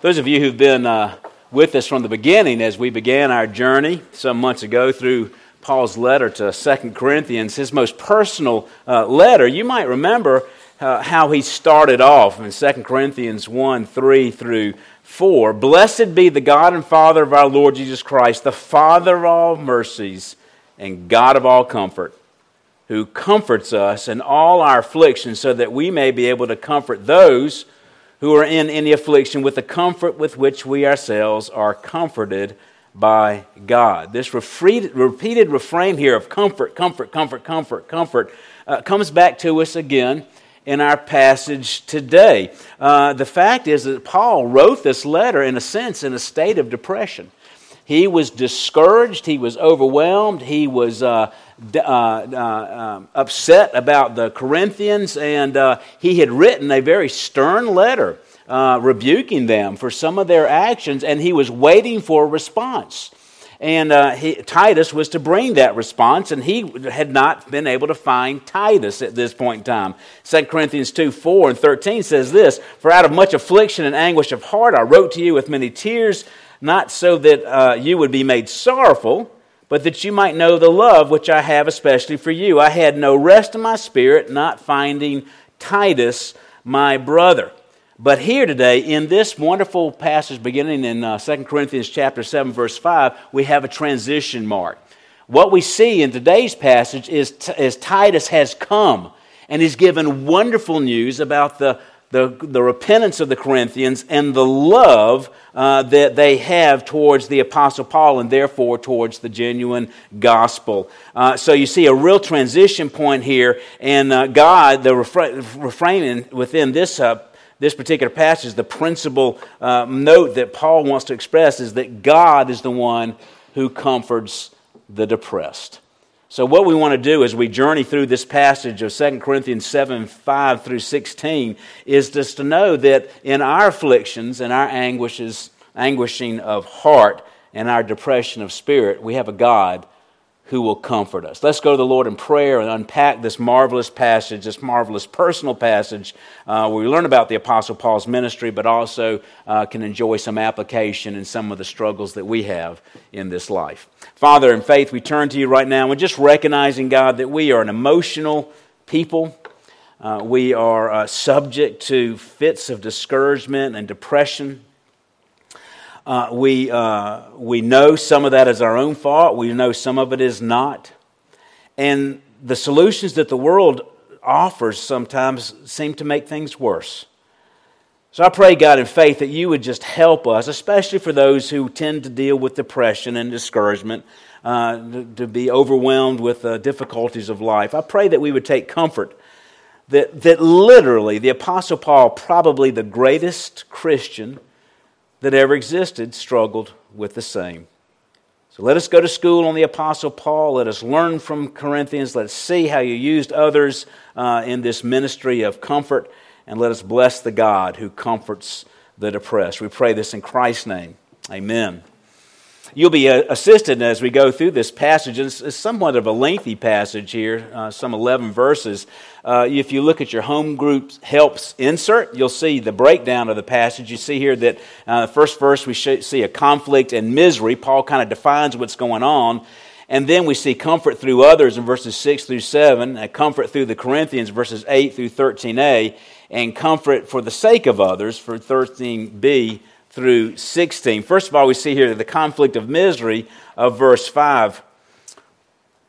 Those of you who've been uh, with us from the beginning as we began our journey some months ago through Paul's letter to Second Corinthians, his most personal uh, letter, you might remember uh, how he started off in Second Corinthians 1 3 through 4. Blessed be the God and Father of our Lord Jesus Christ, the Father of all mercies and God of all comfort, who comforts us in all our afflictions so that we may be able to comfort those who are in any affliction with the comfort with which we ourselves are comforted by God. This repeated refrain here of comfort, comfort, comfort, comfort, comfort uh, comes back to us again in our passage today. Uh, the fact is that Paul wrote this letter, in a sense, in a state of depression. He was discouraged, he was overwhelmed, he was uh, uh, uh, um, upset about the Corinthians, and uh, he had written a very stern letter uh, rebuking them for some of their actions, and he was waiting for a response. And uh, he, Titus was to bring that response, and he had not been able to find Titus at this point in time. 2 Corinthians 2 4 and 13 says this For out of much affliction and anguish of heart I wrote to you with many tears, not so that you would be made sorrowful but that you might know the love which I have especially for you. I had no rest in my spirit, not finding Titus, my brother. But here today, in this wonderful passage beginning in uh, 2 Corinthians chapter 7, verse 5, we have a transition mark. What we see in today's passage is, t- is Titus has come and he's given wonderful news about the the, the repentance of the Corinthians and the love uh, that they have towards the Apostle Paul and therefore towards the genuine gospel. Uh, so you see a real transition point here, and uh, God, the refra- refrain within this, uh, this particular passage, the principal uh, note that Paul wants to express is that God is the one who comforts the depressed. So, what we want to do as we journey through this passage of 2 Corinthians 7 5 through 16 is just to know that in our afflictions and our anguishes, anguishing of heart and our depression of spirit, we have a God who will comfort us. Let's go to the Lord in prayer and unpack this marvelous passage, this marvelous personal passage uh, where we learn about the Apostle Paul's ministry, but also uh, can enjoy some application in some of the struggles that we have in this life. Father, in faith, we turn to you right now and just recognizing, God, that we are an emotional people. Uh, we are uh, subject to fits of discouragement and depression. Uh, we, uh, we know some of that is our own fault. We know some of it is not. And the solutions that the world offers sometimes seem to make things worse. So I pray, God, in faith, that you would just help us, especially for those who tend to deal with depression and discouragement, uh, to, be overwhelmed with the difficulties of life. I pray that we would take comfort that, that literally the Apostle Paul, probably the greatest Christian that ever existed struggled with the same. So let us go to school on the Apostle Paul. Let us learn from Corinthians. Let's see how you used others uh, in this ministry of comfort. And let us bless the God who comforts the depressed. We pray this in Christ's name. Amen. You'll be uh, assisted as we go through this passage. It's, somewhat of a lengthy passage here, uh, some 11 verses. Uh, if you look at your home group helps insert, you'll see the breakdown of the passage. You see here that uh, the first verse we see a conflict and misery. Paul kind of defines what's going on. And then we see comfort through others in verses 6 through 7, comfort through the Corinthians, verses 8 through 13a, and comfort for the sake of others for 13b through 16. First of all, we see here the conflict of misery of verse 5.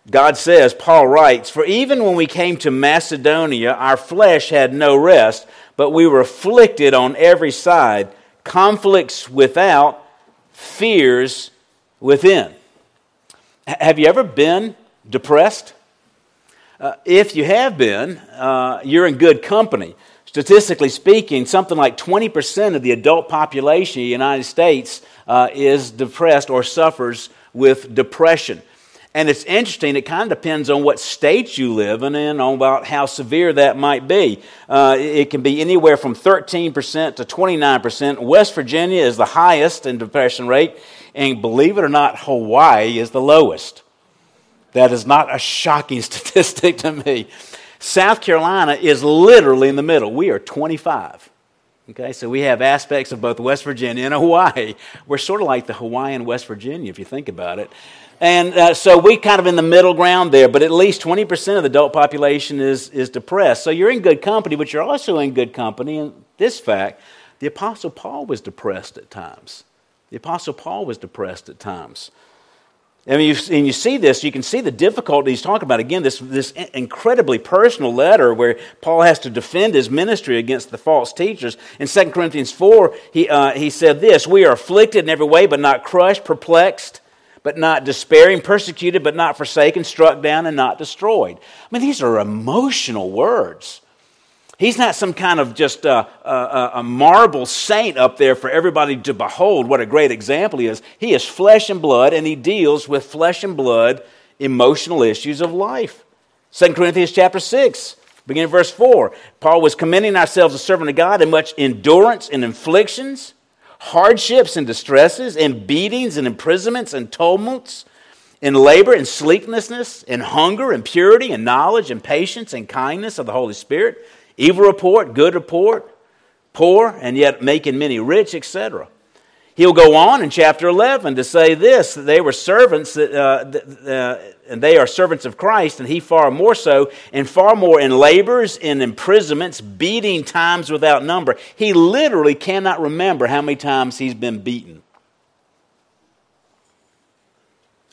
God says, Paul writes, For even when we came to Macedonia, our flesh had no rest, but we were afflicted on every side, conflicts without, fears within. Have you ever been depressed? Uh, if you have been, uh, you're in good company. Statistically speaking, something like 20% of the adult population in the United States uh, is depressed or suffers with depression. And it's interesting, it kind of depends on what state you live in and on about how severe that might be. Uh, it can be anywhere from 13% to 29%. West Virginia is the highest in depression rate, and believe it or not, Hawaii is the lowest. That is not a shocking statistic to me. South Carolina is literally in the middle. We are 25. Okay, so we have aspects of both West Virginia and Hawaii. We're sort of like the Hawaiian West Virginia, if you think about it. And uh, so we kind of in the middle ground there, but at least 20% of the adult population is, is depressed. So you're in good company, but you're also in good company And this fact the Apostle Paul was depressed at times. The Apostle Paul was depressed at times. Mean, you, and you see this, you can see the difficulty he's talking about. Again, this, this incredibly personal letter where Paul has to defend his ministry against the false teachers. In 2 Corinthians 4, he, uh, he said this We are afflicted in every way, but not crushed, perplexed, but not despairing, persecuted, but not forsaken, struck down, and not destroyed. I mean, these are emotional words. He's not some kind of just a, a, a, marble saint up there for everybody to behold. What a great example he is. He is flesh and blood, and he deals with flesh and blood emotional issues of life. 2 Corinthians chapter 6, beginning verse 4. Paul was commending ourselves as servant of God in much endurance and afflictions, hardships and distresses, and beatings and imprisonments and tumults, in labor and sleeplessness, in hunger and purity and knowledge and patience and kindness of the Holy Spirit Evil report, good report, poor, and yet making many rich, etc. He'll go on in chapter 11 to say this that they were servants, that, uh, uh, and they are servants of Christ, and he far more so, and far more in labors, in imprisonments, beating times without number. He literally cannot remember how many times he's been beaten.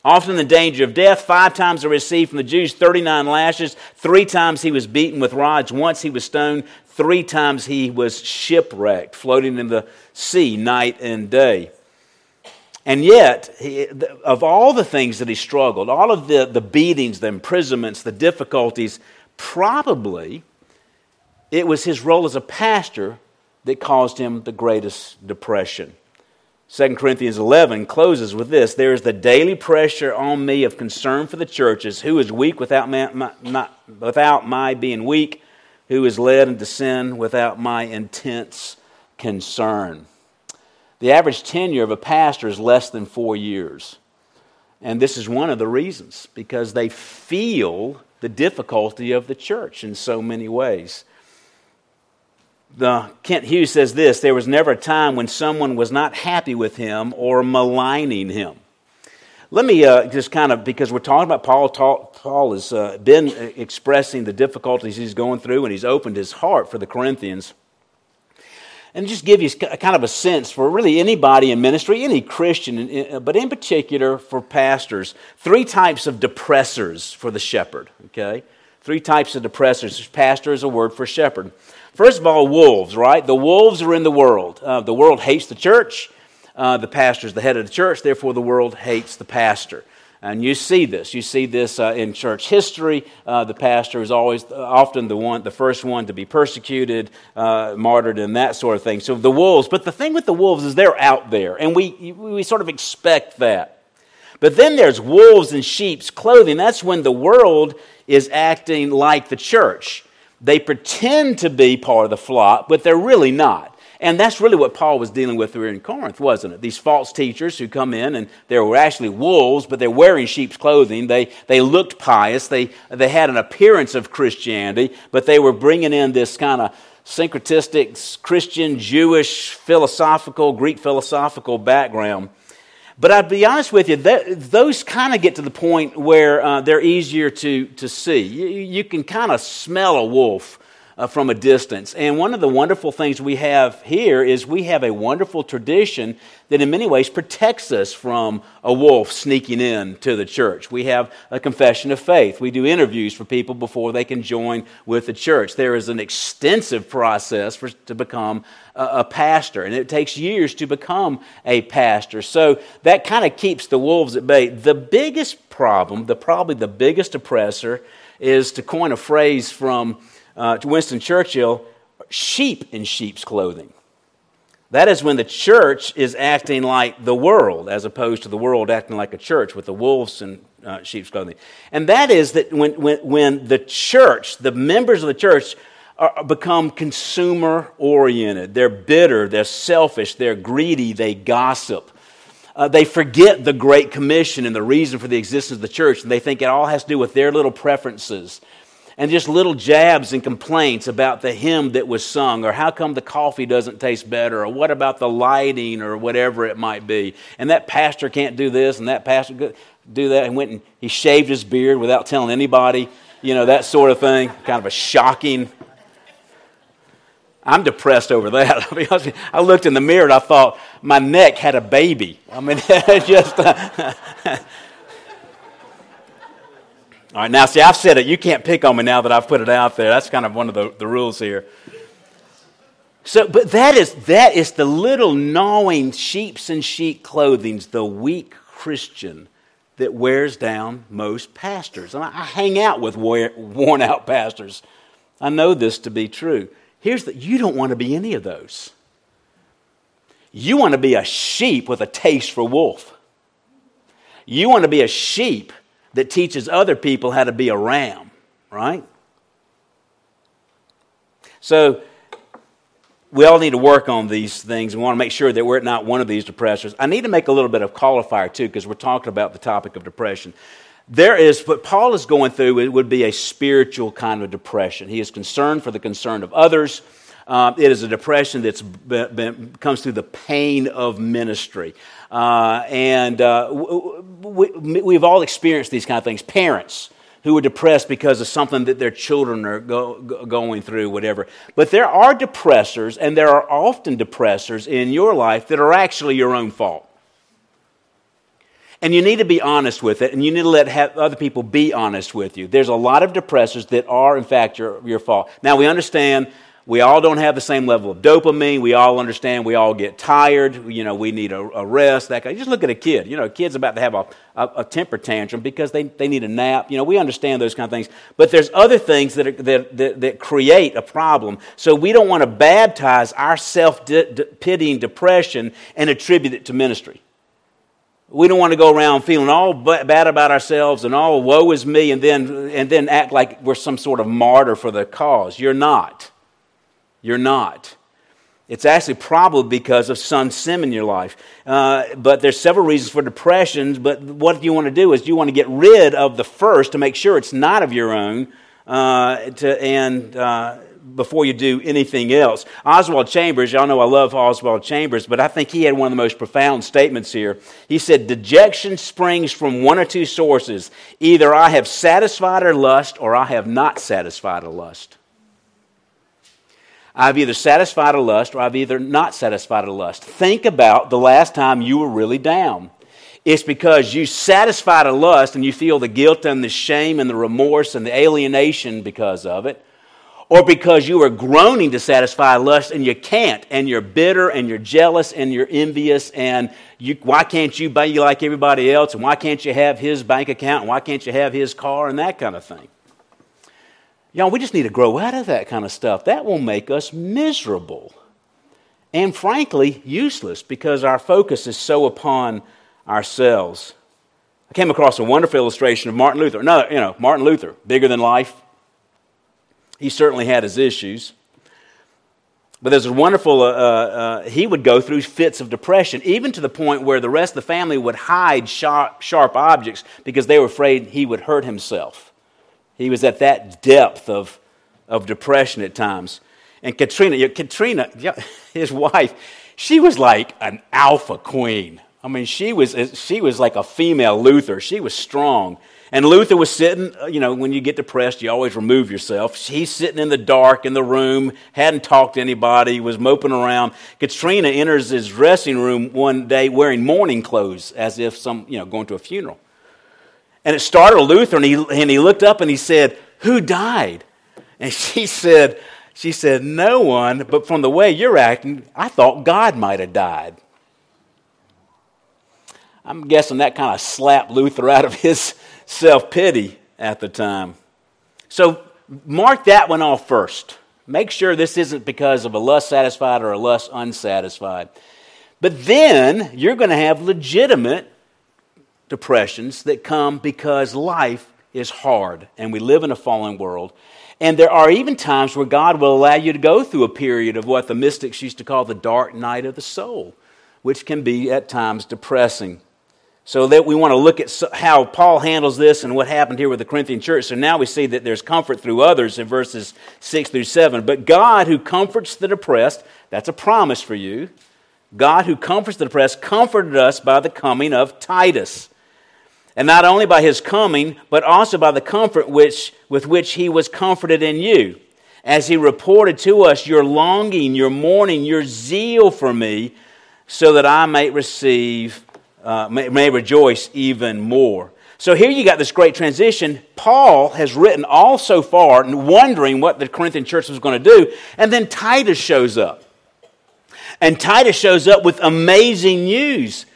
Often in danger of death. Five times he received from the Jews 39 lashes. Three times he was beaten with rods. Once he was stoned. Three times he was shipwrecked, floating in the sea night and day. And yet, of all the things that he struggled, all of the, the beatings, the imprisonments, the difficulties, probably it was his role as a pastor that caused him the greatest depression. 2 Corinthians 11 closes with this There is the daily pressure on me of concern for the churches. Who is weak without my, my, without my being weak? Who is led into sin without my intense concern? The average tenure of a pastor is less than four years. And this is one of the reasons, because they feel the difficulty of the church in so many ways the, Kent Hughes says this there was never a time when someone was not happy with him or maligning him. Let me uh, just kind of, because we're talking about Paul, Paul has uh, been expressing the difficulties he's going through, and he's opened his heart for the Corinthians. And just give you kind of a sense for really anybody in ministry, any Christian, but in particular for pastors, three types of depressors for the shepherd, okay? Three types of depressors. Pastor is a word for shepherd. First of all, wolves, right? The wolves are in the world. Uh, the world hates the church. Uh, the pastor is the head of the church, therefore, the world hates the pastor. And you see this. You see this uh, in church history. Uh, the pastor is always uh, often the one, the first one to be persecuted, uh, martyred, and that sort of thing. So the wolves. But the thing with the wolves is they're out there, and we we sort of expect that. But then there's wolves in sheep's clothing. That's when the world is acting like the church. They pretend to be part of the flock, but they're really not. And that's really what Paul was dealing with here in Corinth, wasn't it? These false teachers who come in and they were actually wolves, but they're wearing sheep's clothing. They, they looked pious. They, they had an appearance of Christianity, but they were bringing in this kind of syncretistic Christian, Jewish, philosophical, Greek philosophical background. But I'd be honest with you, that, those kind of get to the point where uh, they're easier to, to see. You, you can kind of smell a wolf uh, from a distance. And one of the wonderful things we have here is we have a wonderful tradition that, in many ways, protects us from a wolf sneaking in to the church. We have a confession of faith. We do interviews for people before they can join with the church. There is an extensive process for, to become a, a pastor, and it takes years to become a pastor. So that kind of keeps the wolves at bay. The biggest problem, the probably the biggest oppressor, is to coin a phrase from uh, to Winston Churchill, sheep in sheep's clothing. That is when the church is acting like the world, as opposed to the world acting like a church with the wolves in uh, sheep's clothing. And that is that when, when, when the church, the members of the church, are, become consumer oriented, they're bitter, they're selfish, they're greedy, they gossip. Uh, they forget the Great Commission and the reason for the existence of the church, and they think it all has to do with their little preferences and just little jabs and complaints about the hymn that was sung, or how come the coffee doesn't taste better, or what about the lighting, or whatever it might be. And that pastor can't do this, and that pastor do that. And went and he shaved his beard without telling anybody, you know, that sort of thing. Kind of a shocking. I'm depressed over that. I looked in the mirror and I thought my neck had a baby. I mean, just. Uh, All right, now see, I've said it. You can't pick on me now that I've put it out there. That's kind of one of the, the rules here. So, but that is, that is the little gnawing sheeps and sheep clothings, the weak Christian that wears down most pastors. And I, I hang out with wear, worn out pastors. I know this to be true. Here's that you don't want to be any of those. You want to be a sheep with a taste for wolf. You want to be a sheep that teaches other people how to be a ram, right? So, we all need to work on these things. We want to make sure that we're not one of these depressors. I need to make a little bit of qualifier, too, because we're talking about the topic of depression. There is, what Paul is going through, it would be a spiritual kind of depression. He is concerned for the concern of others. Um, it is a depression that comes through the pain of ministry. Uh, and uh, we, have all experienced these kind of things. Parents who are depressed because of something that their children are go, go, going through, whatever. But there are depressors, and there are often depressors in your life that are actually your own fault. And you need to be honest with it, and you need to let other people be honest with you. There's a lot of depressors that are, in fact, your, your fault. Now, we understand we all don't have the same level of dopamine. We all understand we all get tired. You know, we need a, a rest. That kind. Just look at a kid. You know, a kid's about to have a, a, a, temper tantrum because they, they need a nap. You know, we understand those kind of things. But there's other things that, are, that, that, that create a problem. So we don't want to baptize our self-pitying depression and attribute it to ministry. We don't want to go around feeling all bad about ourselves and all woe is me and then, and then act like we're some sort of martyr for the cause. You're not. You're not. It's actually probably because of some sin in your life. Uh, but there's several reasons for depressions. But what you want to do is you want to get rid of the first to make sure it's not of your own, uh, to, and uh, before you do anything else. Oswald Chambers, y'all know I love Oswald Chambers, but I think he had one of the most profound statements here. He said, "Dejection springs from one or two sources: either I have satisfied a lust, or I have not satisfied a lust." I've either satisfied a lust or I've either not satisfied a lust. Think about the last time you were really down. It's because you satisfied a lust and you feel the guilt and the shame and the remorse and the alienation because of it, or because you are groaning to satisfy lust and you can't, and you're bitter and you're jealous and you're envious, and you, why can't you be like everybody else, and why can't you have his bank account, and why can't you have his car, and that kind of thing. Y'all, we just need to grow out of that kind of stuff. That will make us miserable and, frankly, useless because our focus is so upon ourselves. I came across a wonderful illustration of Martin Luther. No, you know, Martin Luther, bigger than life. He certainly had his issues. But there's a wonderful, uh, uh, he would go through fits of depression, even to the point where the rest of the family would hide sharp, sharp objects because they were afraid he would hurt himself. He was at that depth of, of depression at times. And Katrina, Katrina, his wife, she was like an alpha queen. I mean, she was, she was like a female Luther. She was strong. And Luther was sitting, uh, you know, when you get depressed, you always remove yourself. He's sitting in the dark in the room, hadn't talked to anybody, was moping around. Katrina enters his dressing room one day wearing mourning clothes as if some, you know, going to a funeral. And it startled Luther, and he, and he looked up and he said, Who died? And she said, she said, No one, but from the way you're acting, I thought God might have died. I'm guessing that kind of slapped Luther out of his self pity at the time. So mark that one off first. Make sure this isn't because of a lust satisfied or a lust unsatisfied. But then you're going to have legitimate depressions that come because life is hard and we live in a fallen world. And there are even times where God will allow you to go through a period of what the mystics used to call the dark night of the soul, which can be at times depressing. So that we want to look at how Paul handles this and what happened here with the Corinthian church. So now we see that there's comfort through others in verses 6 through 7. But God who comforts the depressed, that's a promise for you. God who comforts the depressed comforted us by the coming of Titus. And not only by his coming, but also by the comfort which, with which he was comforted in you, as he reported to us your longing, your mourning, your zeal for me, so that I may receive uh, may, may rejoice even more. So here you got this great transition. Paul has written all so far wondering what the Corinthian church was going to do. And then Titus shows up. And Titus shows up with amazing news.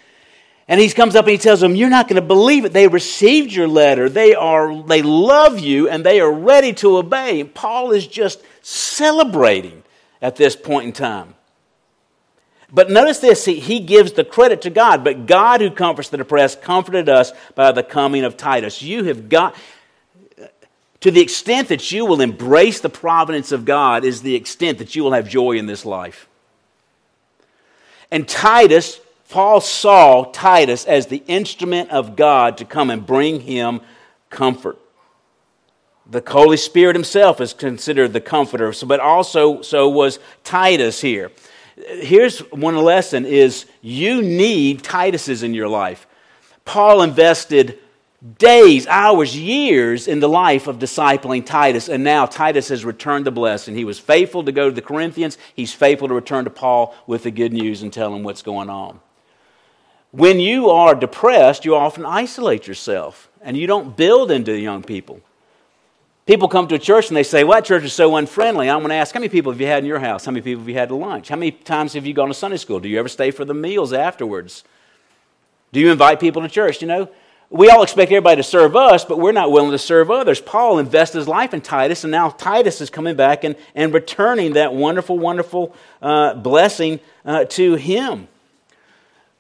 And he comes up and he tells them, You're not going to believe it. They received your letter. They, are, they love you and they are ready to obey. And Paul is just celebrating at this point in time. But notice this he, he gives the credit to God. But God, who comforts the depressed, comforted us by the coming of Titus. You have got, to the extent that you will embrace the providence of God, is the extent that you will have joy in this life. And Titus, Paul saw Titus as the instrument of God to come and bring him comfort. The Holy Spirit himself is considered the comforter, but also so was Titus here here's one lesson is you need Tituses in your life. Paul invested days, hours, years in the life of discipling Titus, and now Titus has returned the blessing. He was faithful to go to the Corinthians, he's faithful to return to Paul with the good news and tell him what's going on. When you are depressed, you often isolate yourself and you don't build into young people. People come to a church and they say, Well, that church is so unfriendly. I'm going to ask, How many people have you had in your house? How many people have you had to lunch? How many times have you gone to Sunday school? Do you ever stay for the meals afterwards? Do you invite people to church? You know, we all expect everybody to serve us, but we're not willing to serve others. Paul invested his life in Titus, and now Titus is coming back and, and returning that wonderful, wonderful uh, blessing uh, to him.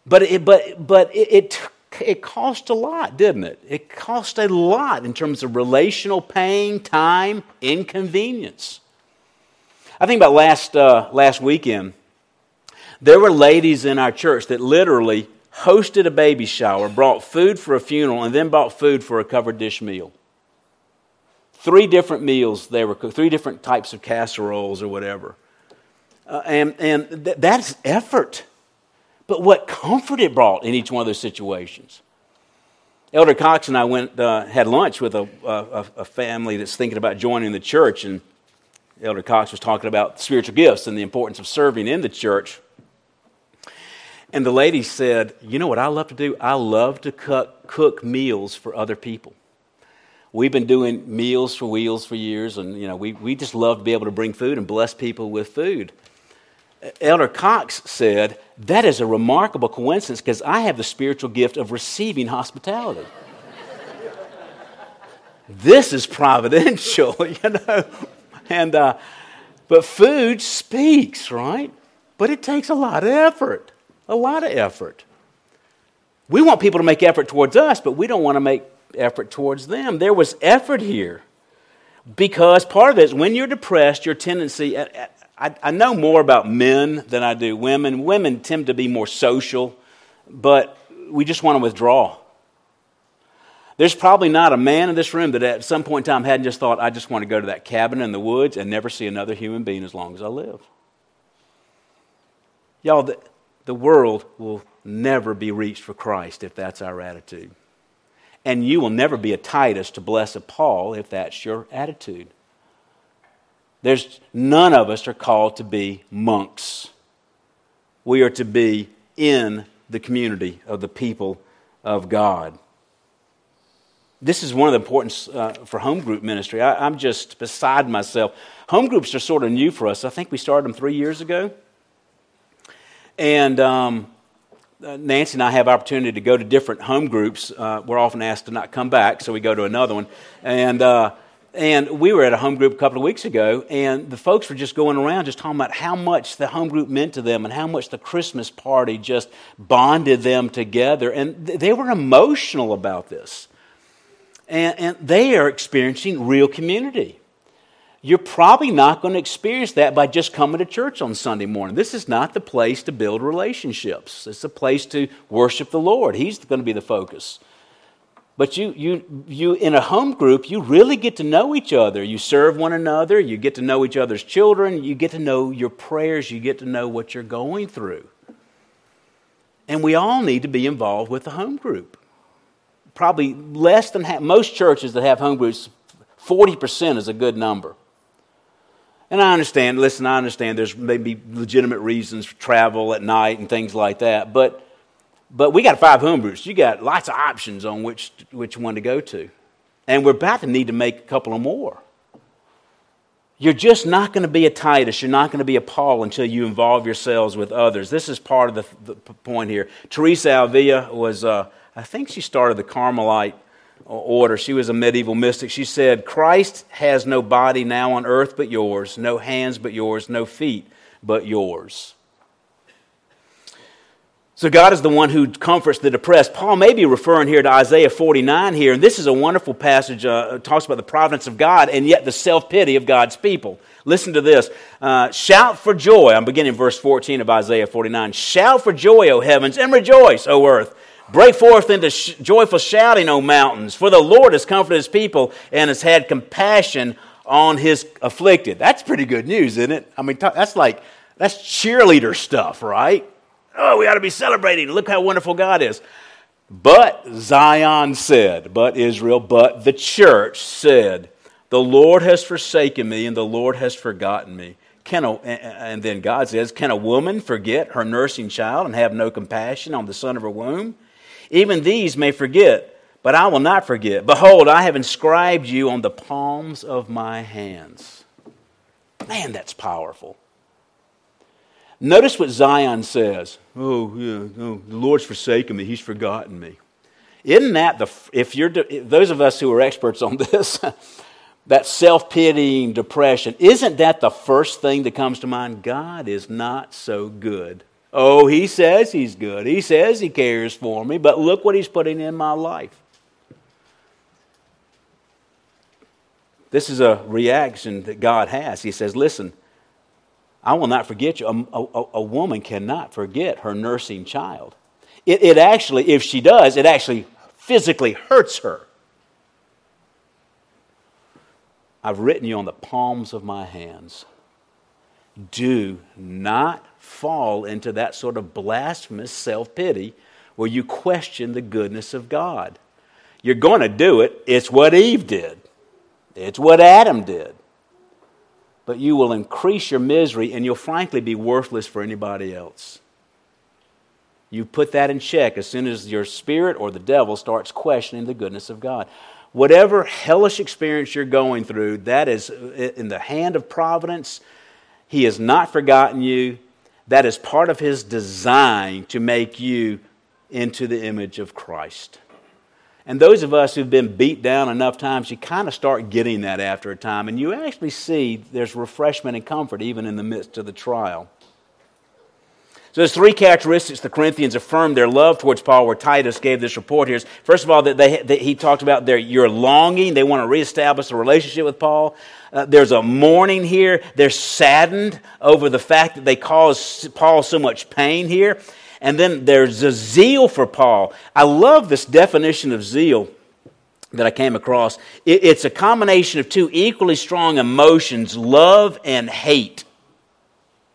But it, but, but it, it it cost a lot, didn't it? It cost a lot in terms of relational pain, time, inconvenience. I think about last, uh, last weekend, there were ladies in our church that literally hosted a baby shower, brought food for a funeral, and then bought food for a covered dish meal. Three different meals they were three different types of casseroles or whatever. Uh, and and th- that's effort but what comfort it brought in each one of those situations. Elder Cox and I went uh, had lunch with a, a, a, family that's thinking about joining the church, and Elder Cox was talking about spiritual gifts and the importance of serving in the church. And the lady said, "You know what I love to do? I love to cook, cook meals for other people. We've been doing meals for wheels for years, and you know we, we just love to be able to bring food and bless people with food." Elder Cox said, That is a remarkable coincidence because I have the spiritual gift of receiving hospitality. this is providential, you know. And, uh, but food speaks, right? But it takes a lot of effort, a lot of effort. We want people to make effort towards us, but we don't want to make effort towards them. There was effort here because part of it is when you're depressed, your tendency, I, I know more about men than I do women. Women tend to be more social, but we just want to withdraw. There's probably not a man in this room that at some point in time hadn't just thought, I just want to go to that cabin in the woods and never see another human being as long as I live. Y'all, the, the world will never be reached for Christ if that's our attitude. And you will never be a Titus to bless a Paul if that's your attitude. There's none of us are called to be monks. We are to be in the community of the people of God. This is one of the importance uh, for home group ministry. I, I'm just beside myself. Home groups are sort of new for us. I think we started them three years ago. And um, uh, Nancy and I have opportunity to go to different home groups. Uh, we're often asked to not come back, so we go to another one. And uh, and we were at a home group a couple of weeks ago, and the folks were just going around just talking about how much the home group meant to them and how much the Christmas party just bonded them together. And they were emotional about this. And, and they are experiencing real community. you're probably not going to experience that by just coming to church on Sunday morning. This is not the place to build relationships. It's a place to worship the Lord. He's going to be the focus. But you, you, you, in a home group, you really get to know each other. You serve one another. You get to know each other's children. You get to know your prayers. You get to know what you're going through. And we all need to be involved with the home group. Probably less than most churches that have home groups, 40% is a good number. And I understand, listen, I understand there's maybe legitimate reasons for travel at night and things like that. But but we got five home. You got lots of options on which, which one to go to. And we're about to need to make a couple of more. You're just not going to be a Titus. You're not going to be a Paul until you involve yourselves with others. This is part of the, the point here. Teresa Avila was, uh, I think she started the Carmelite order. She was a medieval mystic. She said, Christ has no body now on earth but yours, no hands but yours, no feet but yours. So God is the one who comforts the depressed. Paul may be referring here to Isaiah 49 here, and this is a wonderful passage. Uh, talks about the providence of God and yet the self pity of God's people. Listen to this. Uh, Shout for joy. I'm beginning verse 14 of Isaiah 49. Shout for joy, O heavens, and rejoice, O earth. Break forth into sh- joyful shouting, O mountains, for the Lord has comforted his people and has had compassion on his afflicted. That's pretty good news, isn't it? I mean, that's like, that's cheerleader stuff, right? Oh, we ought to be celebrating. Look how wonderful God is. But Zion said, but Israel, but the church said, the Lord has forsaken me and the Lord has forgotten me. Can a, and then God says, Can a woman forget her nursing child and have no compassion on the son of her womb? Even these may forget, but I will not forget. Behold, I have inscribed you on the palms of my hands. Man, that's powerful. Notice what Zion says. Oh, yeah, oh, the Lord's forsaken me. He's forgotten me. Isn't that the, if you're, those of us who are experts on this, that self pitying depression, isn't that the first thing that comes to mind? God is not so good. Oh, he says he's good. He says he cares for me, but look what he's putting in my life. This is a reaction that God has. He says, Listen, I will not forget you. A, a, a woman cannot forget her nursing child. It, it actually, if she does, it actually physically hurts her. I've written you on the palms of my hands. Do not fall into that sort of blasphemous self pity where you question the goodness of God. You're going to do it. It's what Eve did, it's what Adam did but you will increase your misery and you'll frankly be worthless for anybody else. You put that in check as soon as your spirit or the devil starts questioning the goodness of God. Whatever hellish experience you're going through, that is uh, in the hand of providence. He has not forgotten you. That is part of his design to make you into the image of Christ. And those of us who've been beat down enough times, you kind of start getting that after a time. And you actually see there's refreshment and comfort even in the midst of the trial. So there's three characteristics the Corinthians affirmed their love towards Paul, where Titus gave this report here. First of all, that, they, that he talked about their your longing. They want to reestablish a relationship with Paul. Uh, there's a mourning here. They're saddened over the fact that they caused Paul so much pain here. And then there's a zeal for Paul. I love this definition of zeal that I came across. it's a combination of two equally strong emotions love and hate.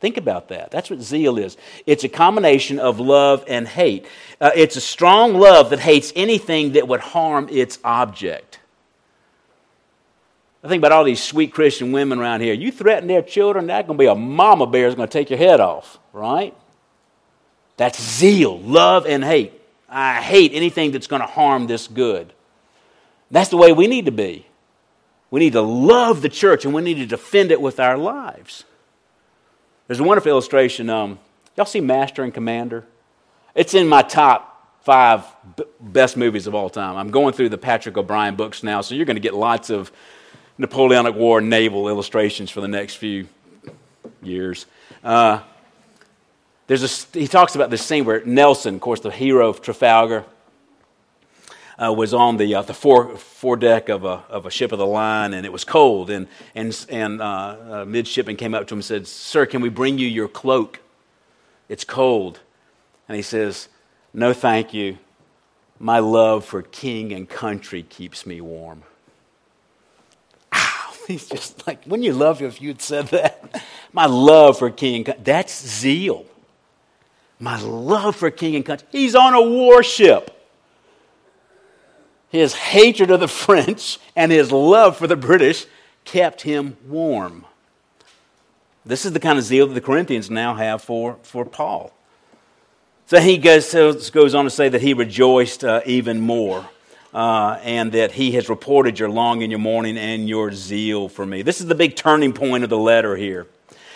Think about that. That's what zeal is. It's a combination of love and hate. Uh, it's a strong love that hates anything that would harm its object. I think about all these sweet Christian women around here. You threaten their children, that's going to be a mama bear is going to take your head off, right? That's zeal, love, and hate. I hate anything that's going to harm this good. That's the way we need to be. We need to love the church and we need to defend it with our lives. There's a wonderful illustration. Um, y'all see Master and Commander? It's in my top five b- best movies of all time. I'm going through the Patrick O'Brian books now, so you're going to get lots of Napoleonic War naval illustrations for the next few years. Uh, there's a, he talks about this scene where Nelson, of course, the hero of Trafalgar, uh, was on the, uh, the fore, foredeck of a, of a ship of the line, and it was cold. And, and, and uh, a midshipman came up to him and said, Sir, can we bring you your cloak? It's cold. And he says, No, thank you. My love for king and country keeps me warm. He's just like, wouldn't you love if you'd said that? My love for king. That's zeal. My love for king and country. He's on a warship. His hatred of the French and his love for the British kept him warm. This is the kind of zeal that the Corinthians now have for, for Paul. So he goes, goes on to say that he rejoiced uh, even more. Uh, and that he has reported your longing, your mourning, and your zeal for me. This is the big turning point of the letter here.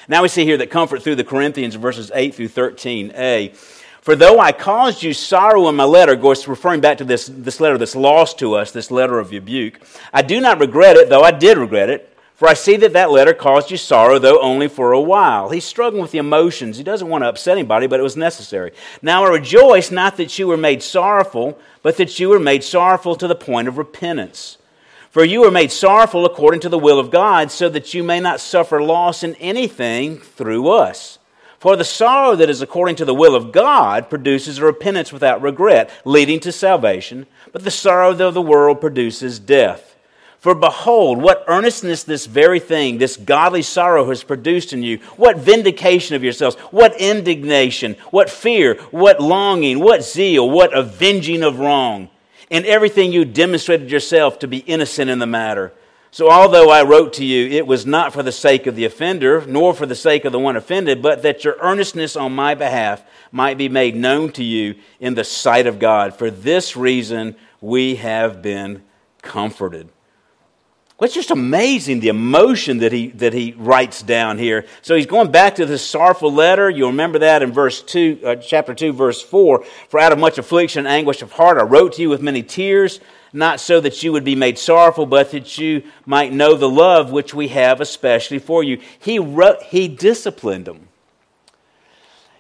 Now we see here that comfort through the Corinthians, verses 8 through 13a. For though I caused you sorrow in my letter, of course, referring back to this, this letter that's lost to us, this letter of rebuke, I do not regret it, though I did regret it. For I see that that letter caused you sorrow, though only for a while. He's struggling with the emotions. He doesn't want to upset anybody, but it was necessary. Now I rejoice not that you were made sorrowful, but that you were made sorrowful to the point of repentance. For you were made sorrowful according to the will of God, so that you may not suffer loss in anything through us. For the sorrow that is according to the will of God produces a repentance without regret, leading to salvation, but the sorrow of the world produces death. For behold, what earnestness this very thing, this godly sorrow has produced in you. What vindication of yourselves, what indignation, what fear, what longing, what zeal, what avenging of wrong. In everything you demonstrated yourself to be innocent in the matter. So, although I wrote to you, it was not for the sake of the offender, nor for the sake of the one offended, but that your earnestness on my behalf might be made known to you in the sight of God. For this reason, we have been comforted. Well, it's just amazing the emotion that he, that he writes down here. So he's going back to this sorrowful letter. You'll remember that in verse 2, uh, chapter 2, verse 4. For out of much affliction and anguish of heart I wrote to you with many tears, not so that you would be made sorrowful, but that you might know the love which we have especially for you. He, wrote, he disciplined them.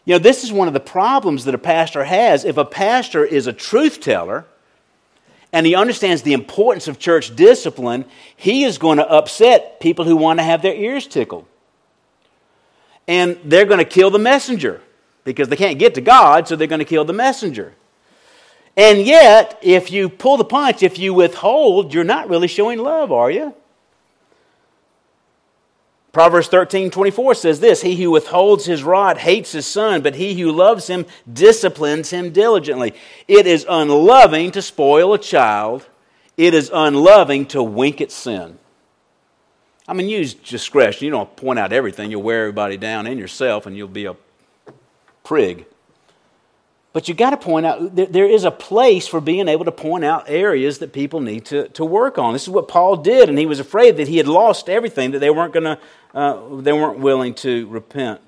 You know, this is one of the problems that a pastor has. If a pastor is a truth teller, and he understands the importance of church discipline, he is going to upset people who want to have their ears tickled. And they're going to kill the messenger because they can't get to God, so they're going to kill the messenger. And yet, if you pull the punch, if you withhold, you're not really showing love, are you? Proverbs 13, 24 says this He who withholds his rod hates his son, but he who loves him disciplines him diligently. It is unloving to spoil a child, it is unloving to wink at sin. I mean, use discretion. You don't point out everything, you'll wear everybody down and yourself, and you'll be a prig. But you got to point out, there is a place for being able to point out areas that people need to, to work on. This is what Paul did, and he was afraid that he had lost everything, that they weren't, gonna, uh, they weren't willing to repent.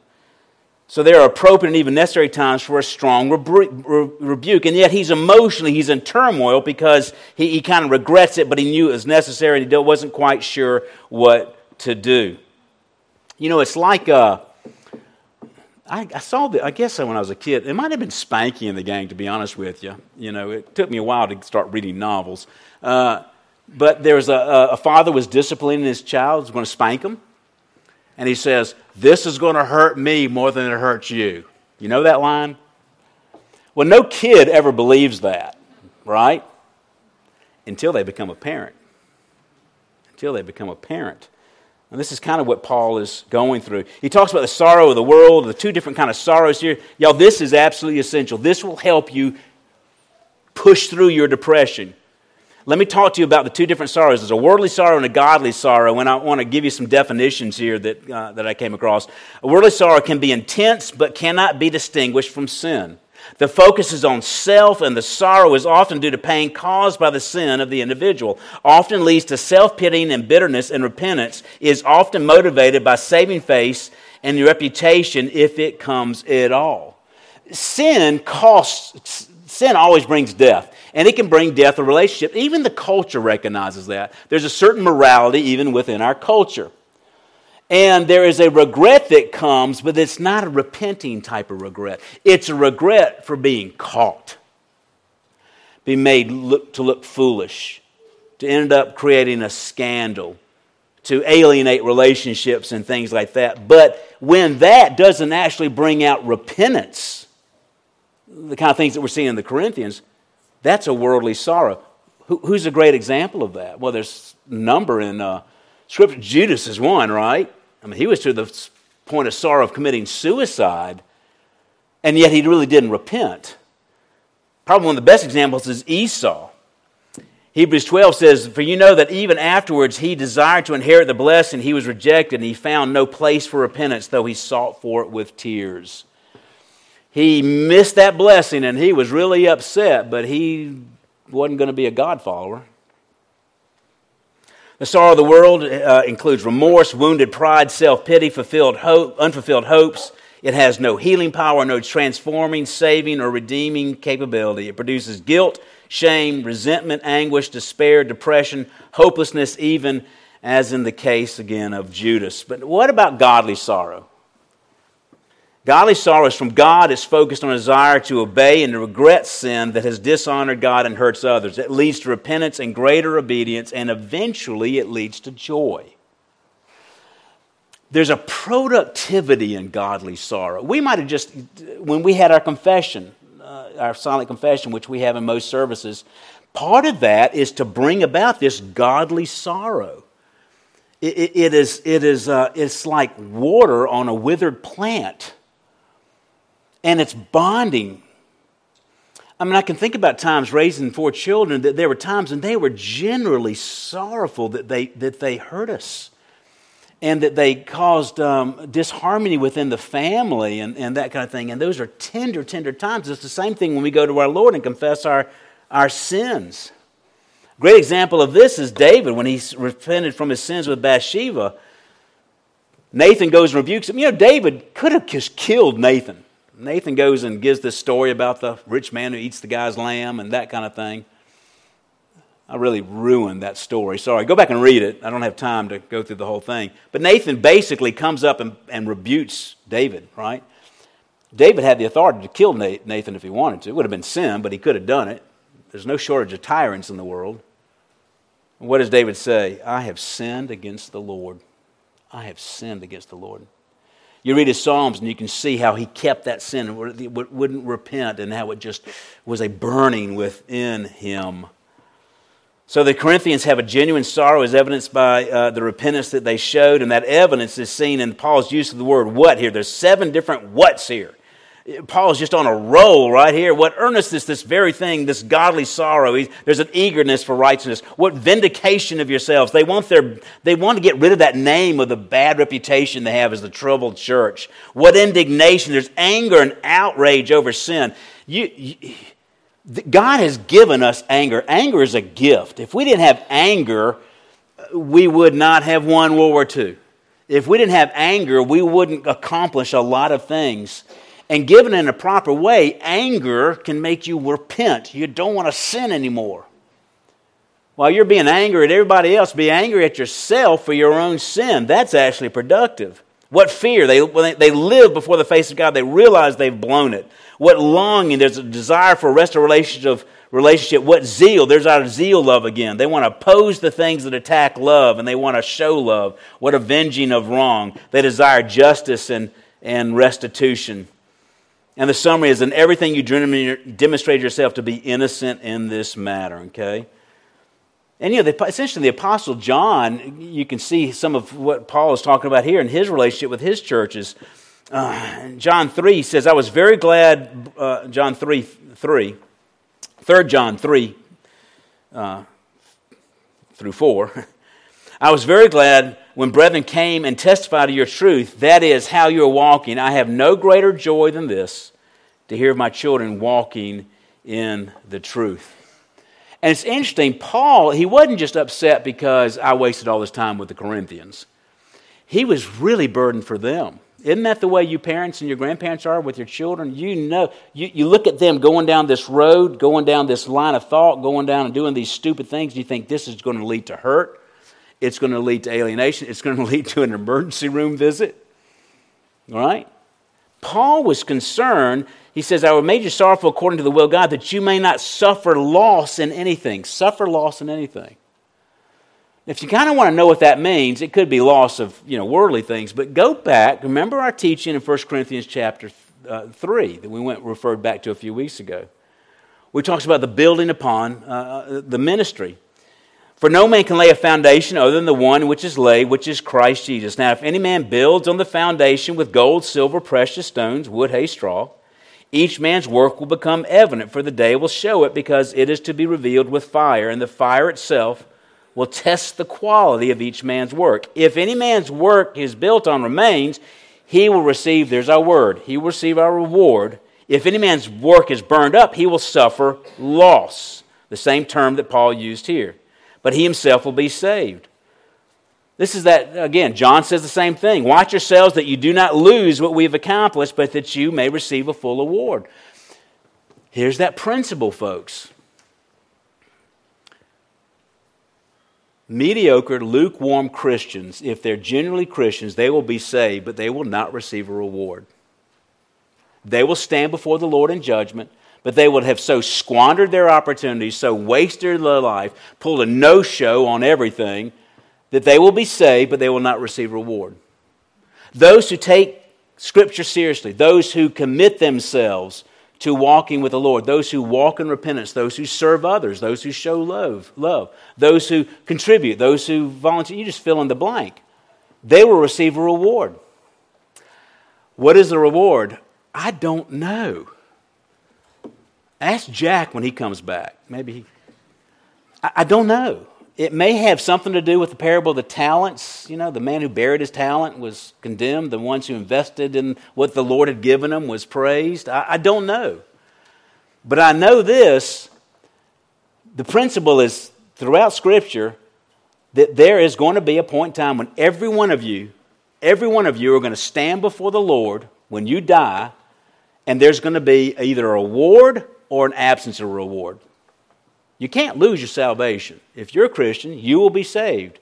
So there are appropriate and even necessary times for a strong rebu- rebuke. And yet he's emotionally, he's in turmoil because he, he kind of regrets it, but he knew it was necessary and he wasn't quite sure what to do. You know, it's like. Uh, I, I, saw the, I guess when I was a kid, it might have been Spanky in the gang, to be honest with you. You know, it took me a while to start reading novels. Uh, but there was a, a father was disciplining his child, was going to spank him. And he says, This is going to hurt me more than it hurts you. You know that line? Well, no kid ever believes that, right? Until they become a parent. Until they become a parent. And this is kind of what Paul is going through. He talks about the sorrow of the world, the two different kind of sorrows here. Y'all, this is absolutely essential. This will help you push through your depression. Let me talk to you about the two different sorrows. There's a worldly sorrow and a godly sorrow, and I want to give you some definitions here that, uh, that I came across. A worldly sorrow can be intense but cannot be distinguished from sin. The focus is on self, and the sorrow is often due to pain caused by the sin of the individual. Often leads to self pitying and bitterness, and repentance is often motivated by saving face and reputation if it comes at all. Sin costs, sin always brings death, and it can bring death of relationship. Even the culture recognizes that. There's a certain morality even within our culture. And there is a regret that comes, but it's not a repenting type of regret. It's a regret for being caught. be made look, to look foolish, to end up creating a scandal, to alienate relationships and things like that. But when that doesn't actually bring out repentance, the kind of things that we're seeing in the Corinthians, that's a worldly sorrow. Who, who's a great example of that? Well, there's number in uh, Scripture. Judas is one, right? I mean, he was to the point of sorrow of committing suicide, and yet he really didn't repent. Probably one of the best examples is Esau. Hebrews 12 says, For you know that even afterwards he desired to inherit the blessing, he was rejected, and he found no place for repentance, though he sought for it with tears. He missed that blessing and he was really upset, but he wasn't going to be a God follower. The sorrow of the world uh, includes remorse, wounded pride, self pity, fulfilled hope, unfulfilled hopes, it has no healing power, no transforming, saving, or redeeming capability. It produces guilt, shame, resentment, anguish, despair, depression, hopelessness, even as in the case again of Judas. But what about godly sorrow? Godly sorrow is from God. It's focused on a desire to obey and to regret sin that has dishonored God and hurts others. It leads to repentance and greater obedience, and eventually it leads to joy there's a productivity in godly sorrow. We might have just, when we had our confession, uh, our silent confession, which we have in most services, part of that is to bring about this godly sorrow. it, it, it is, it is uh, it's like water on a withered plant, and it's bonding. I mean, I can think about times raising four children that there were times and they were generally sorrowful that they, that they hurt us and that they caused um, disharmony within the family and, and that kind of thing. And those are tender, tender times. It's the same thing when we go to our Lord and confess our, our sins. Great example of this is David when he repented from his sins with Bathsheba. Nathan goes and rebukes him. You know, David could have just killed Nathan. Nathan goes and gives this story about the rich man who eats the guy's lamb and that kind of thing. I really ruined that story. Sorry, go back and read it. I don't have time to go through the whole thing. But Nathan basically comes up and, and rebukes David, right? David had the authority to kill Nathan if he wanted to. It would have been sin, but he could have done it. There's no shortage of tyrants in the world. what does David say? I have sinned against the Lord. I have sinned against the Lord. You read his Psalms and you can see how he kept that sin and wouldn't repent and how it just was a burning within him. So the Corinthians have a genuine sorrow as evidenced by uh, the repentance that they showed, and that evidence is seen in Paul's use of the word what here. There's seven different whats here. Paul's just on a roll right here. What earnestness, this very thing, this godly sorrow. There's an eagerness for righteousness. What vindication of yourselves. They want, their, they want to get rid of that name of the bad reputation they have as the troubled church. What indignation. There's anger and outrage over sin. You, you God has given us anger. Anger is a gift. If we didn't have anger, we would not have won World War II. If we didn't have anger, we wouldn't accomplish a lot of things. And given in a proper way, anger can make you repent. You don't want to sin anymore. While you're being angry at everybody else, be angry at yourself for your own sin. That's actually productive. What fear? They, they live before the face of God. They realize they've blown it. What longing? There's a desire for a restoration of relationship. What zeal? There's our zeal love again. They want to oppose the things that attack love and they want to show love. What avenging of wrong? They desire justice and, and restitution. And the summary is in everything you demonstrate yourself to be innocent in this matter, okay? And you know, the, essentially, the Apostle John, you can see some of what Paul is talking about here in his relationship with his churches. Uh, John 3 says, I was very glad, uh, John 3, 3, 3 John 3 uh, through 4. I was very glad when brethren came and testified to your truth, that is, how you are walking. I have no greater joy than this, to hear my children walking in the truth. And it's interesting, Paul, he wasn't just upset because I wasted all this time with the Corinthians. He was really burdened for them. Isn't that the way you parents and your grandparents are with your children? You know, you, you look at them going down this road, going down this line of thought, going down and doing these stupid things, and you think this is going to lead to hurt. It's going to lead to alienation. It's going to lead to an emergency room visit. All right? Paul was concerned. He says, I will made you sorrowful according to the will of God, that you may not suffer loss in anything. Suffer loss in anything. If you kind of want to know what that means, it could be loss of you know worldly things. But go back. Remember our teaching in 1 Corinthians chapter uh, three that we went referred back to a few weeks ago. We talks about the building upon uh, uh, the ministry. For no man can lay a foundation other than the one which is laid, which is Christ Jesus. Now, if any man builds on the foundation with gold, silver, precious stones, wood, hay, straw, each man's work will become evident, for the day will show it, because it is to be revealed with fire, and the fire itself will test the quality of each man's work. If any man's work is built on remains, he will receive, there's our word, he will receive our reward. If any man's work is burned up, he will suffer loss. The same term that Paul used here. But he himself will be saved. This is that, again, John says the same thing. Watch yourselves that you do not lose what we've accomplished, but that you may receive a full award. Here's that principle, folks. mediocre, lukewarm Christians, if they're genuinely Christians, they will be saved, but they will not receive a reward. They will stand before the Lord in judgment, but they would have so squandered their opportunities, so wasted their life, pulled a no show on everything, that they will be saved, but they will not receive reward. Those who take Scripture seriously, those who commit themselves to walking with the Lord, those who walk in repentance, those who serve others, those who show love, love, those who contribute, those who volunteer, you just fill in the blank. They will receive a reward. What is the reward? I don't know. Ask Jack when he comes back. Maybe he. I, I don't know. It may have something to do with the parable of the talents. You know, the man who buried his talent was condemned. The ones who invested in what the Lord had given them was praised. I, I don't know. But I know this the principle is throughout Scripture that there is going to be a point in time when every one of you, every one of you are going to stand before the Lord when you die, and there's going to be either a reward or an absence of reward. You can't lose your salvation. If you're a Christian, you will be saved.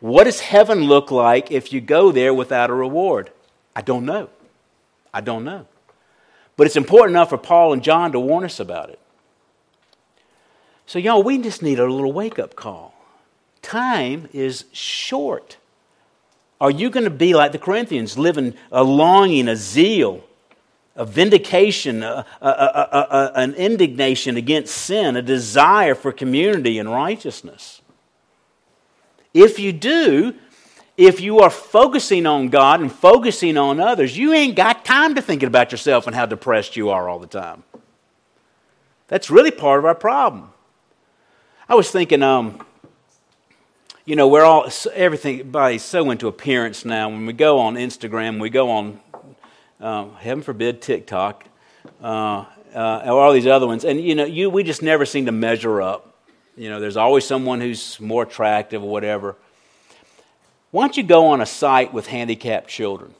What does heaven look like if you go there without a reward? I don't know. I don't know. But it's important enough for Paul and John to warn us about it. So, y'all, we just need a little wake up call. Time is short. Are you going to be like the Corinthians, living a longing, a zeal, a vindication, a, a, a, an indignation against sin, a desire for community and righteousness. If you do, if you are focusing on God and focusing on others, you ain't got time to thinking about yourself and how depressed you are all the time. That's really part of our problem. I was thinking, um, you know, we're all everything. Everybody's so into appearance now. When we go on Instagram, we go on um, heaven forbid TikTok, uh, uh, or all these other ones. And, you know, you, we just never seem to measure up. You know, there's always someone who's more attractive or whatever. Why don't you go on a site with handicapped children?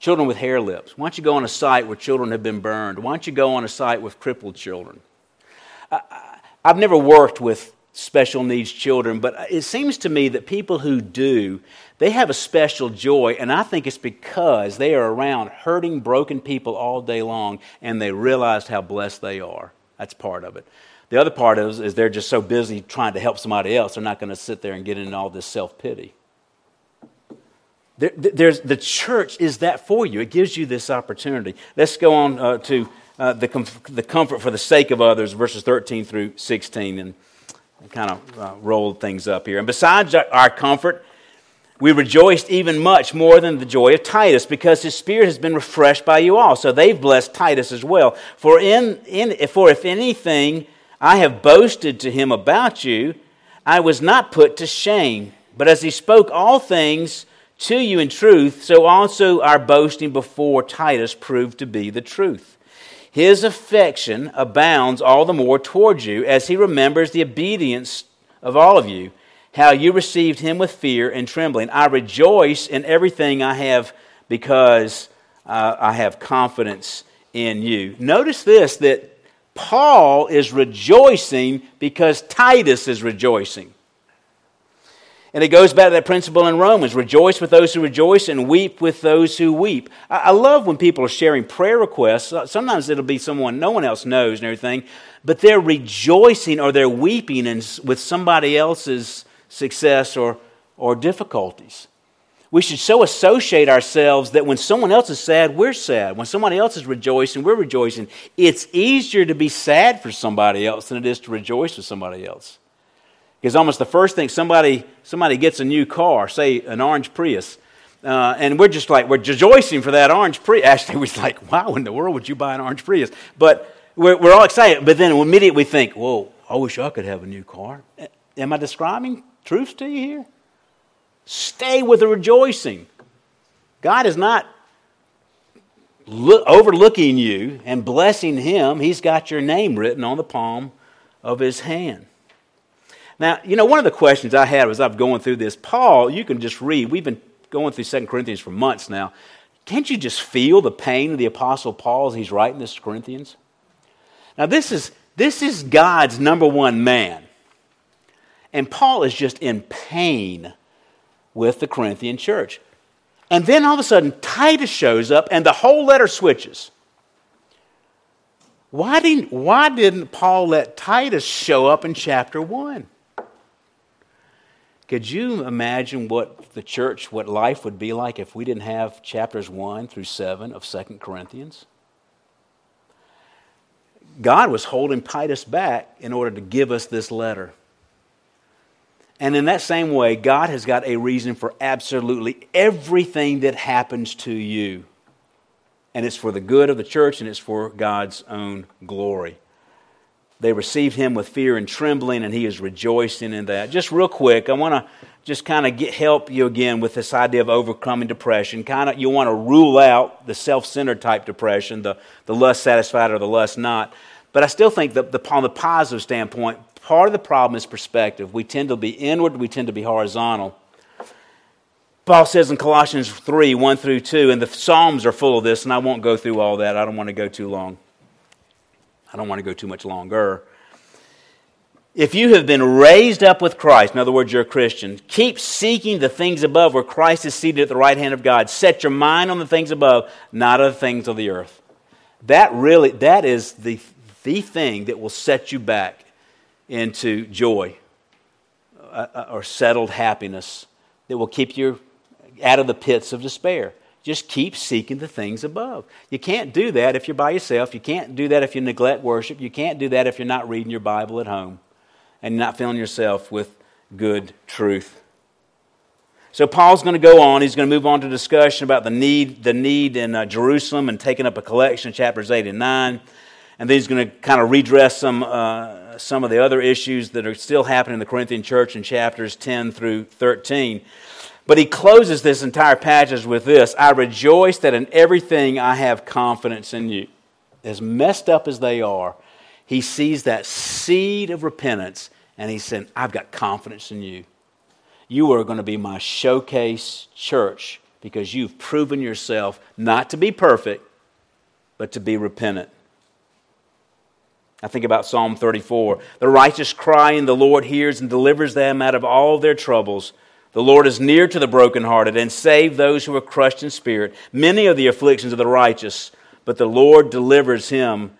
Children with hair lips. Why don't you go on a site where children have been burned? Why don't you go on a site with crippled children? I, I've never worked with special needs children, but it seems to me that people who do, they have a special joy, and I think it's because they are around hurting, broken people all day long, and they realized how blessed they are. That's part of it. The other part is, is they're just so busy trying to help somebody else, they're not going to sit there and get into all this self pity. There, there's, the church is that for you. It gives you this opportunity. Let's go on uh, to uh, the, the comfort for the sake of others, verses 13 through 16. And kind of uh, rolled things up here. And besides our comfort, we rejoiced even much more than the joy of Titus because his spirit has been refreshed by you all. So they've blessed Titus as well. For, in, in, for if anything I have boasted to him about you, I was not put to shame. But as he spoke all things to you in truth, so also our boasting before Titus proved to be the truth his affection abounds all the more towards you as he remembers the obedience of all of you, how you received him with fear and trembling. I rejoice in everything I have because uh, I have confidence in you. Notice this that Paul is rejoicing because Titus is rejoicing. And it goes back to that principle in Romans rejoice with those who rejoice and weep with those who weep. I, love when people are sharing prayer requests. Sometimes it'll be someone no one else knows and everything, but they're rejoicing or they're weeping in, with somebody else's success or, or difficulties. We should so associate ourselves that when someone else is sad, we're sad. When somebody else is rejoicing, we're rejoicing. It's easier to be sad for somebody else than it is to rejoice with somebody else. Because almost the first thing somebody, somebody gets a new car, say an orange Prius, uh, and we're just like, we're rejoicing for that orange Prius. Actually, we're like, wow, in the world would you buy an orange Prius? But we're, we're all excited. But then immediately we think, whoa, I wish I could have a new car. Am I describing truth to you here? Stay with the rejoicing. God is not look, overlooking you and blessing him. He's got your name written on the palm of his hand. Now, you know, one of the questions I had as I've going through this, Paul, you can just read. We've been going through 2 Corinthians for months now. Can't you just feel the pain of the Apostle Paul as he's writing this to Corinthians? Now, this is, this is God's number one man. And Paul is just in pain with the Corinthian church. And then all of a sudden, Titus shows up and the whole letter switches. Why didn't, why didn't Paul let Titus show up in chapter 1? Could you imagine what the church, what life would be like if we didn't have chapters 1 through 7 of 2 Corinthians? God was holding Titus back in order to give us this letter. And in that same way, God has got a reason for absolutely everything that happens to you. And it's for the good of the church and it's for God's own glory. They received him with fear and trembling, and he is rejoicing in that. Just real quick, I want to just kind of help you again with this idea of overcoming depression. Kind of, you want to rule out the self centered type depression, the, the lust satisfied or the lust not. But I still think that the, on the positive standpoint, part of the problem is perspective. We tend to be inward, we tend to be horizontal. Paul says in Colossians 3 1 through 2, and the Psalms are full of this, and I won't go through all that. I don't want to go too long. I don't want to go too much longer. If you have been raised up with Christ, in other words, you're a Christian, keep seeking the things above where Christ is seated at the right hand of God. Set your mind on the things above, not on the things of the earth. That really, that is the, the thing that will set you back into joy uh, uh or settled happiness that will keep you out of the pits of despair. Just keep seeking the things above. You can't do that if you're by yourself. You can't do that if you neglect worship. You can't do that if you're not reading your Bible at home and you're not filling yourself with good truth. So Paul's going to go on. He's going to move on to discussion about the need, the need in uh, Jerusalem and taking up a collection chapters 8 and 9. And then he's going to kind of redress some, some of the other issues that are still happening in the Corinthian church in chapters 10 through 13. But he closes this entire passage with this I rejoice that in everything I have confidence in you. As messed up as they are, he sees that seed of repentance and he said, I've got confidence in you. You are going to be my showcase church because you've proven yourself not to be perfect, but to be repentant. I think about Psalm 34. The righteous cry, and the Lord hears and delivers them out of all their troubles. The Lord is near to the brokenhearted and save those who are crushed in spirit. Many are the afflictions of the righteous, but the Lord delivers him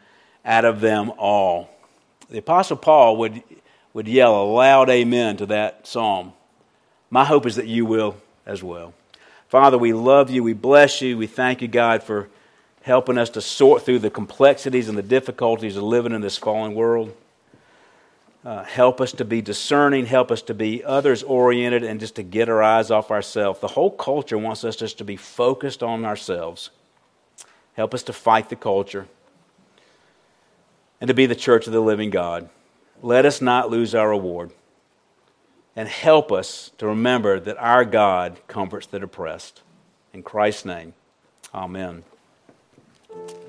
out of them all. The Apostle Paul would, would yell a loud amen to that psalm. My hope is that you will as well. Father, we love you. We bless you. We thank you, God, for helping us to sort through the complexities and the difficulties of living in this fallen world. Uh, help us to be discerning, help us to be others oriented, and just to get our eyes off ourselves. The whole culture wants us just to be focused on ourselves. Help us to fight the culture and to be the church of the living God. Let us not lose our reward. And help us to remember that our God comforts the depressed. In Christ's name, amen. Thank you